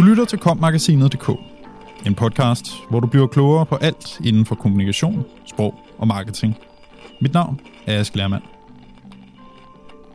Du lytter til kommagasinet.dk, en podcast, hvor du bliver klogere på alt inden for kommunikation, sprog og marketing. Mit navn er Ask Lermand.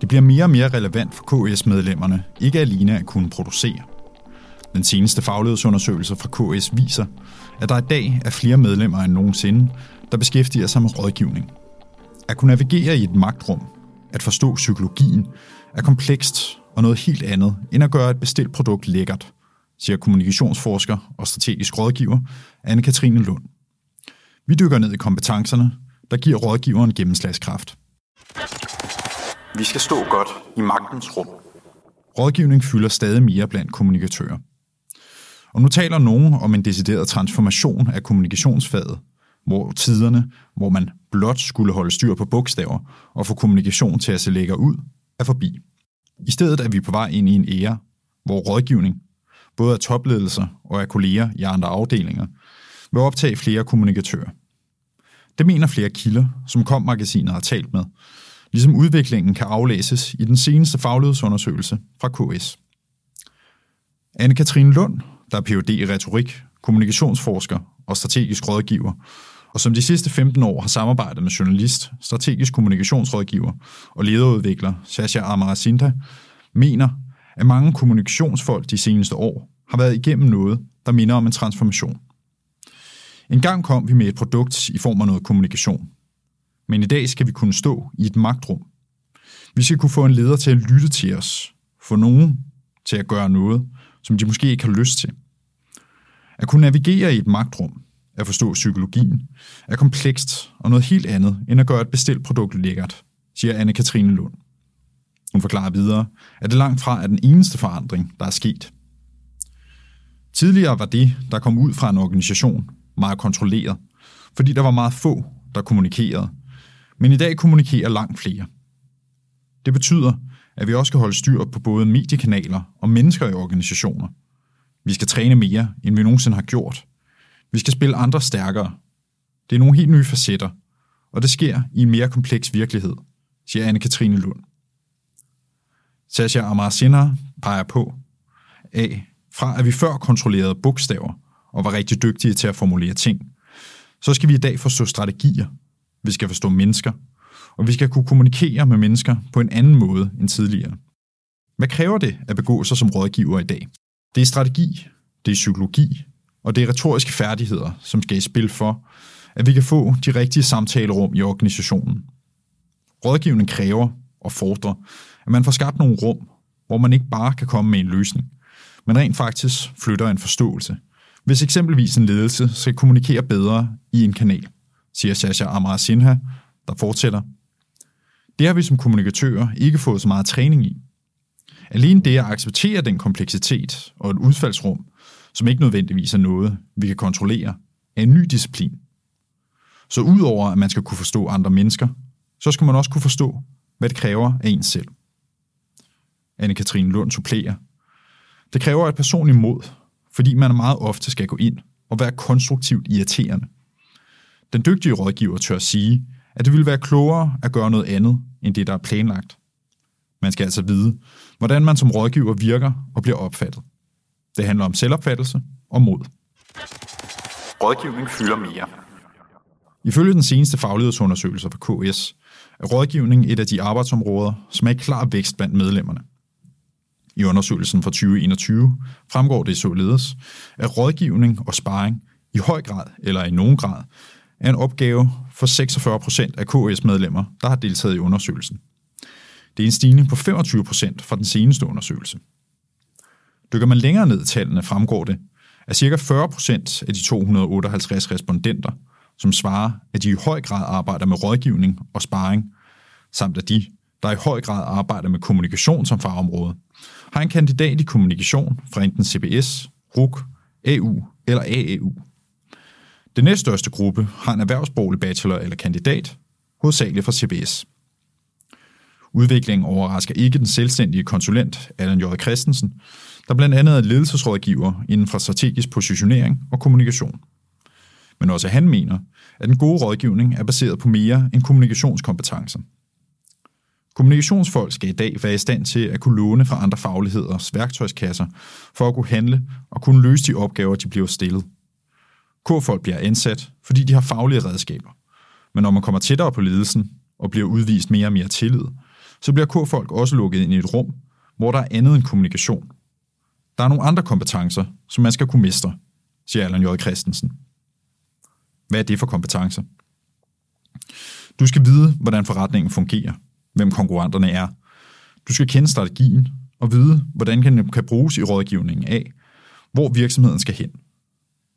Det bliver mere og mere relevant for KS-medlemmerne ikke alene at kunne producere. Den seneste faglighedsundersøgelse fra KS viser, at der i dag er flere medlemmer end nogensinde, der beskæftiger sig med rådgivning. At kunne navigere i et magtrum, at forstå psykologien, er komplekst og noget helt andet end at gøre et bestilt produkt lækkert, siger kommunikationsforsker og strategisk rådgiver Anne-Katrine Lund. Vi dykker ned i kompetencerne, der giver rådgiveren gennemslagskraft. Vi skal stå godt i magtens rum. Rådgivning fylder stadig mere blandt kommunikatører. Og nu taler nogen om en decideret transformation af kommunikationsfaget, hvor tiderne, hvor man blot skulle holde styr på bogstaver og få kommunikation til at se lækker ud, er forbi. I stedet er vi på vej ind i en ære, hvor rådgivning, både af topledelser og af kolleger i andre afdelinger, vil optage flere kommunikatører. Det mener flere kilder, som kom-magasinet har talt med, ligesom udviklingen kan aflæses i den seneste faglighedsundersøgelse fra KS. Anne-Katrine Lund, der er Ph.D. i retorik, kommunikationsforsker og strategisk rådgiver, og som de sidste 15 år har samarbejdet med journalist, strategisk kommunikationsrådgiver og lederudvikler Sasha Amarasinta, mener, at mange kommunikationsfolk de seneste år har været igennem noget, der minder om en transformation. En gang kom vi med et produkt i form af noget kommunikation. Men i dag skal vi kunne stå i et magtrum. Vi skal kunne få en leder til at lytte til os. Få nogen til at gøre noget, som de måske ikke har lyst til. At kunne navigere i et magtrum, at forstå psykologien, er komplekst og noget helt andet end at gøre et bestilt produkt lækkert, siger Anne-Katrine Lund. Hun forklarer videre, at det langt fra er den eneste forandring, der er sket. Tidligere var det, der kom ud fra en organisation, meget kontrolleret, fordi der var meget få, der kommunikerede. Men i dag kommunikerer langt flere. Det betyder, at vi også skal holde styr på både mediekanaler og mennesker i organisationer. Vi skal træne mere, end vi nogensinde har gjort. Vi skal spille andre stærkere. Det er nogle helt nye facetter, og det sker i en mere kompleks virkelighed, siger Anne-Katrine Lund. Sasha Amarasina peger på, at fra at vi før kontrollerede bogstaver og var rigtig dygtige til at formulere ting, så skal vi i dag forstå strategier. Vi skal forstå mennesker, og vi skal kunne kommunikere med mennesker på en anden måde end tidligere. Hvad kræver det at begå sig som rådgiver i dag? Det er strategi, det er psykologi, og det er retoriske færdigheder, som skal i spil for, at vi kan få de rigtige samtalerum i organisationen. Rådgivning kræver og fordrer, at man får skabt nogle rum, hvor man ikke bare kan komme med en løsning, men rent faktisk flytter en forståelse. Hvis eksempelvis en ledelse skal kommunikere bedre i en kanal, siger Sasha Amara Sinha, der fortsætter. Det har vi som kommunikatører ikke fået så meget træning i. Alene det at acceptere den kompleksitet og et udfaldsrum, som ikke nødvendigvis er noget, vi kan kontrollere, er en ny disciplin. Så udover at man skal kunne forstå andre mennesker, så skal man også kunne forstå, hvad det kræver af en selv. Anne-Katrine Lund supplerer. Det kræver et personligt mod, fordi man meget ofte skal gå ind og være konstruktivt irriterende. Den dygtige rådgiver tør sige, at det ville være klogere at gøre noget andet, end det, der er planlagt. Man skal altså vide, hvordan man som rådgiver virker og bliver opfattet. Det handler om selvopfattelse og mod. Rådgivning fylder mere. Ifølge den seneste faglighedsundersøgelse fra KS, er rådgivning et af de arbejdsområder, som er i klar vækst blandt medlemmerne. I undersøgelsen fra 2021 fremgår det således, at rådgivning og sparring i høj grad eller i nogen grad er en opgave for 46 procent af KS-medlemmer, der har deltaget i undersøgelsen. Det er en stigning på 25 procent fra den seneste undersøgelse. Dykker man længere ned i tallene, fremgår det, at ca. 40 procent af de 258 respondenter, som svarer, at de i høj grad arbejder med rådgivning og sparring, samt at de, der i høj grad arbejder med kommunikation som fagområde, har en kandidat i kommunikation fra enten CBS, RUK, AU eller AAU. Den næststørste gruppe har en erhvervsbolig bachelor eller kandidat, hovedsageligt fra CBS. Udviklingen overrasker ikke den selvstændige konsulent Allan J. Christensen, der blandt andet er ledelsesrådgiver inden for strategisk positionering og kommunikation. Men også han mener, at den gode rådgivning er baseret på mere end kommunikationskompetencer. Kommunikationsfolk skal i dag være i stand til at kunne låne fra andre fagligheders værktøjskasser for at kunne handle og kunne løse de opgaver, de bliver stillet. K-folk bliver ansat, fordi de har faglige redskaber. Men når man kommer tættere på ledelsen og bliver udvist mere og mere tillid, så bliver K-folk også lukket ind i et rum, hvor der er andet end kommunikation. Der er nogle andre kompetencer, som man skal kunne mestre, siger Allan J. Christensen. Hvad er det for kompetencer? Du skal vide, hvordan forretningen fungerer, hvem konkurrenterne er. Du skal kende strategien og vide, hvordan den kan bruges i rådgivningen af, hvor virksomheden skal hen.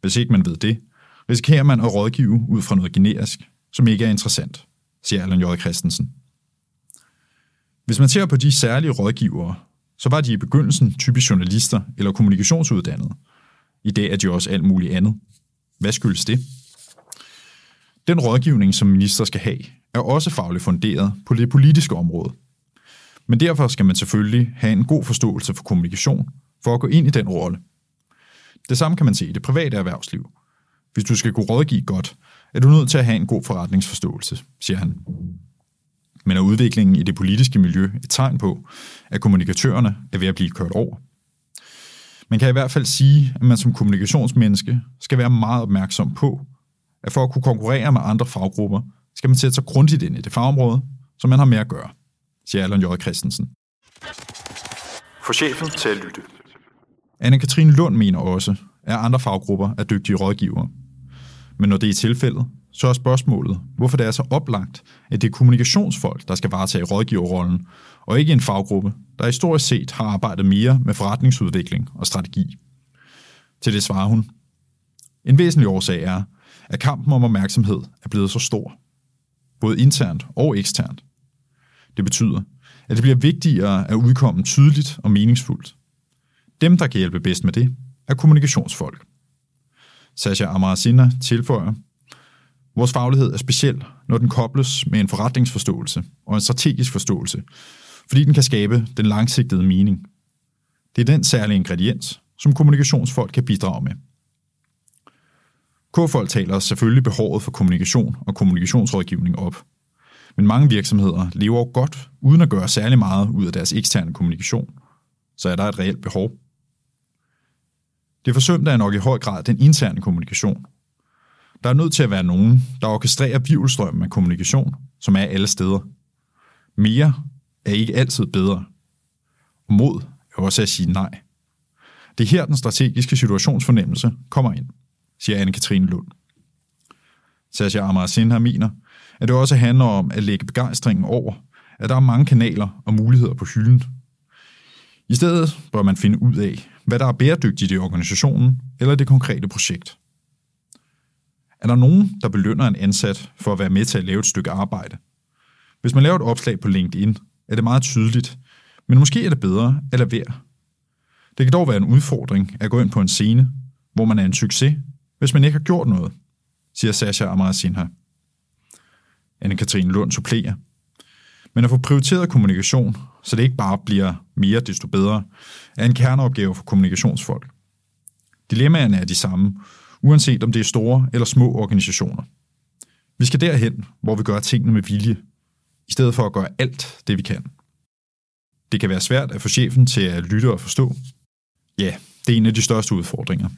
Hvis ikke man ved det, risikerer man at rådgive ud fra noget generisk, som ikke er interessant, siger Allan J. Christensen. Hvis man ser på de særlige rådgivere, så var de i begyndelsen typisk journalister eller kommunikationsuddannede. I dag er de også alt muligt andet. Hvad skyldes det? Den rådgivning, som minister skal have, er også fagligt funderet på det politiske område. Men derfor skal man selvfølgelig have en god forståelse for kommunikation for at gå ind i den rolle. Det samme kan man se i det private erhvervsliv. Hvis du skal kunne rådgive godt, er du nødt til at have en god forretningsforståelse, siger han. Men er udviklingen i det politiske miljø et tegn på, at kommunikatørerne er ved at blive kørt over? Man kan i hvert fald sige, at man som kommunikationsmenneske skal være meget opmærksom på, at for at kunne konkurrere med andre faggrupper, skal man sætte sig grundigt ind i det fagområde, som man har med at gøre, siger Allan J. Christensen. For chefen til at lytte. Anne-Katrine Lund mener også, at andre faggrupper er dygtige rådgivere. Men når det er tilfældet, så er spørgsmålet, hvorfor det er så oplagt, at det er kommunikationsfolk, der skal varetage rådgiverrollen, og ikke en faggruppe, der historisk set har arbejdet mere med forretningsudvikling og strategi. Til det svarer hun. En væsentlig årsag er, at kampen om opmærksomhed er blevet så stor. Både internt og eksternt. Det betyder, at det bliver vigtigere at udkomme tydeligt og meningsfuldt. Dem, der kan hjælpe bedst med det, er kommunikationsfolk. Sasha Amarasina tilføjer, Vores faglighed er speciel, når den kobles med en forretningsforståelse og en strategisk forståelse, fordi den kan skabe den langsigtede mening. Det er den særlige ingrediens, som kommunikationsfolk kan bidrage med. K-folk taler selvfølgelig behovet for kommunikation og kommunikationsrådgivning op. Men mange virksomheder lever godt uden at gøre særlig meget ud af deres eksterne kommunikation. Så er der et reelt behov. Det forsømte er nok i høj grad den interne kommunikation. Der er nødt til at være nogen, der orkestrerer virvelstrømmen af kommunikation, som er alle steder. Mere er ikke altid bedre. Og mod er også at sige nej. Det er her, den strategiske situationsfornemmelse kommer ind, siger Anne-Katrine Lund. Sasha Amara Sinha mener, at det også handler om at lægge begejstringen over, at der er mange kanaler og muligheder på hylden. I stedet bør man finde ud af, hvad der er bæredygtigt i organisationen eller det konkrete projekt. Er der nogen, der belønner en ansat for at være med til at lave et stykke arbejde? Hvis man laver et opslag på LinkedIn, er det meget tydeligt, men måske er det bedre at værd. Det kan dog være en udfordring at gå ind på en scene, hvor man er en succes, hvis man ikke har gjort noget, siger Sasha Amarasinha. Anne-Katrine Lund supplerer. Men at få prioriteret kommunikation, så det ikke bare bliver mere desto bedre, er en kerneopgave for kommunikationsfolk. Dilemmaerne er de samme, uanset om det er store eller små organisationer. Vi skal derhen, hvor vi gør tingene med vilje, i stedet for at gøre alt det, vi kan. Det kan være svært at få chefen til at lytte og forstå. Ja, det er en af de største udfordringer.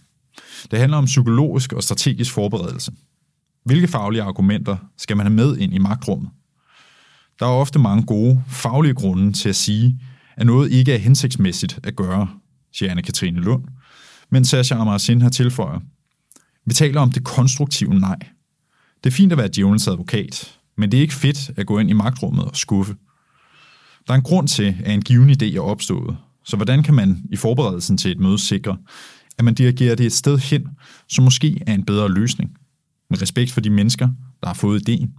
Det handler om psykologisk og strategisk forberedelse. Hvilke faglige argumenter skal man have med ind i magtrummet? Der er ofte mange gode faglige grunde til at sige, at noget ikke er hensigtsmæssigt at gøre, siger Anne-Katrine Lund, men Sasha Amarsin har tilføjer, vi taler om det konstruktive nej. Det er fint at være djævelens advokat, men det er ikke fedt at gå ind i magtrummet og skuffe. Der er en grund til, at en given idé er opstået, så hvordan kan man i forberedelsen til et møde sikre, at man dirigerer det et sted hen, som måske er en bedre løsning, med respekt for de mennesker, der har fået ideen.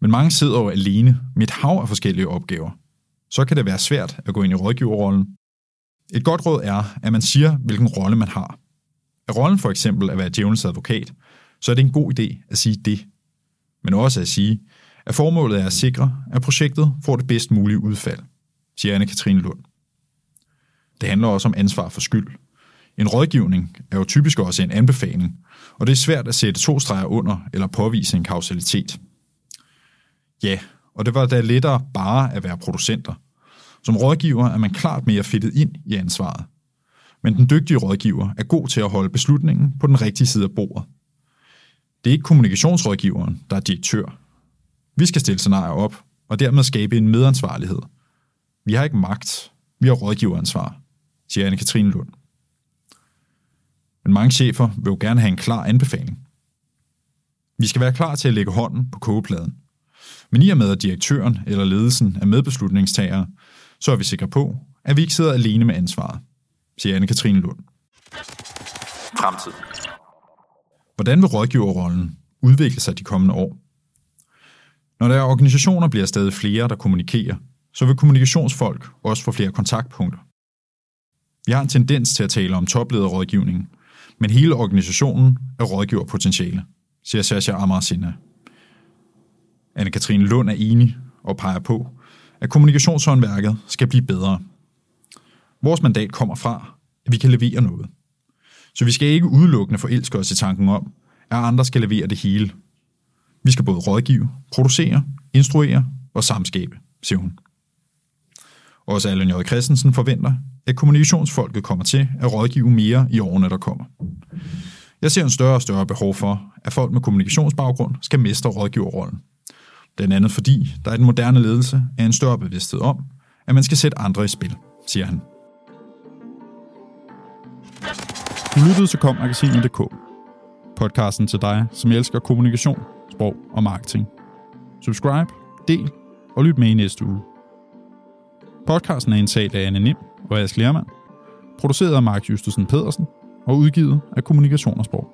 Men mange sidder jo alene med et hav af forskellige opgaver. Så kan det være svært at gå ind i rådgiverrollen. Et godt råd er, at man siger, hvilken rolle man har. Er rollen for eksempel at være djævelens advokat, så er det en god idé at sige det. Men også at sige, at formålet er at sikre, at projektet får det bedst mulige udfald, siger Anne-Katrine Lund. Det handler også om ansvar for skyld. En rådgivning er jo typisk også en anbefaling, og det er svært at sætte to streger under eller påvise en kausalitet. Ja, og det var da lettere bare at være producenter. Som rådgiver er man klart mere fedtet ind i ansvaret. Men den dygtige rådgiver er god til at holde beslutningen på den rigtige side af bordet. Det er ikke kommunikationsrådgiveren, der er direktør. Vi skal stille scenarier op, og dermed skabe en medansvarlighed. Vi har ikke magt, vi har rådgiveransvar, siger Anne-Katrine Lund. Men mange chefer vil jo gerne have en klar anbefaling. Vi skal være klar til at lægge hånden på kogepladen. Men i og med, at direktøren eller ledelsen er medbeslutningstagere, så er vi sikre på, at vi ikke sidder alene med ansvaret, siger Anne-Katrine Lund. Fremtid. Hvordan vil rådgiverrollen udvikle sig de kommende år? Når der er organisationer bliver stadig flere, der kommunikerer, så vil kommunikationsfolk også få flere kontaktpunkter. Vi har en tendens til at tale om toplederrådgivning, men hele organisationen er rådgiverpotentiale, siger Sasha Amarasina. Anne-Katrine Lund er enig og peger på, at kommunikationshåndværket skal blive bedre. Vores mandat kommer fra, at vi kan levere noget. Så vi skal ikke udelukkende forelske os i tanken om, at andre skal levere det hele. Vi skal både rådgive, producere, instruere og samskabe, siger hun. Også Allen J. Christensen forventer, at kommunikationsfolket kommer til at rådgive mere i årene, der kommer. Jeg ser en større og større behov for, at folk med kommunikationsbaggrund skal mestre rådgiverrollen. Blandt andet fordi der i den moderne ledelse er en større bevidsthed om, at man skal sætte andre i spil, siger han. Du lyttede til kommagasinet.dk. Podcasten til dig, som elsker kommunikation, sprog og marketing. Subscribe, del og lyt med i næste uge. Podcasten er indtalt af Anne Nim og Ask Lermand, produceret af Mark Justusen Pedersen og udgivet af Kommunikation og Sprog.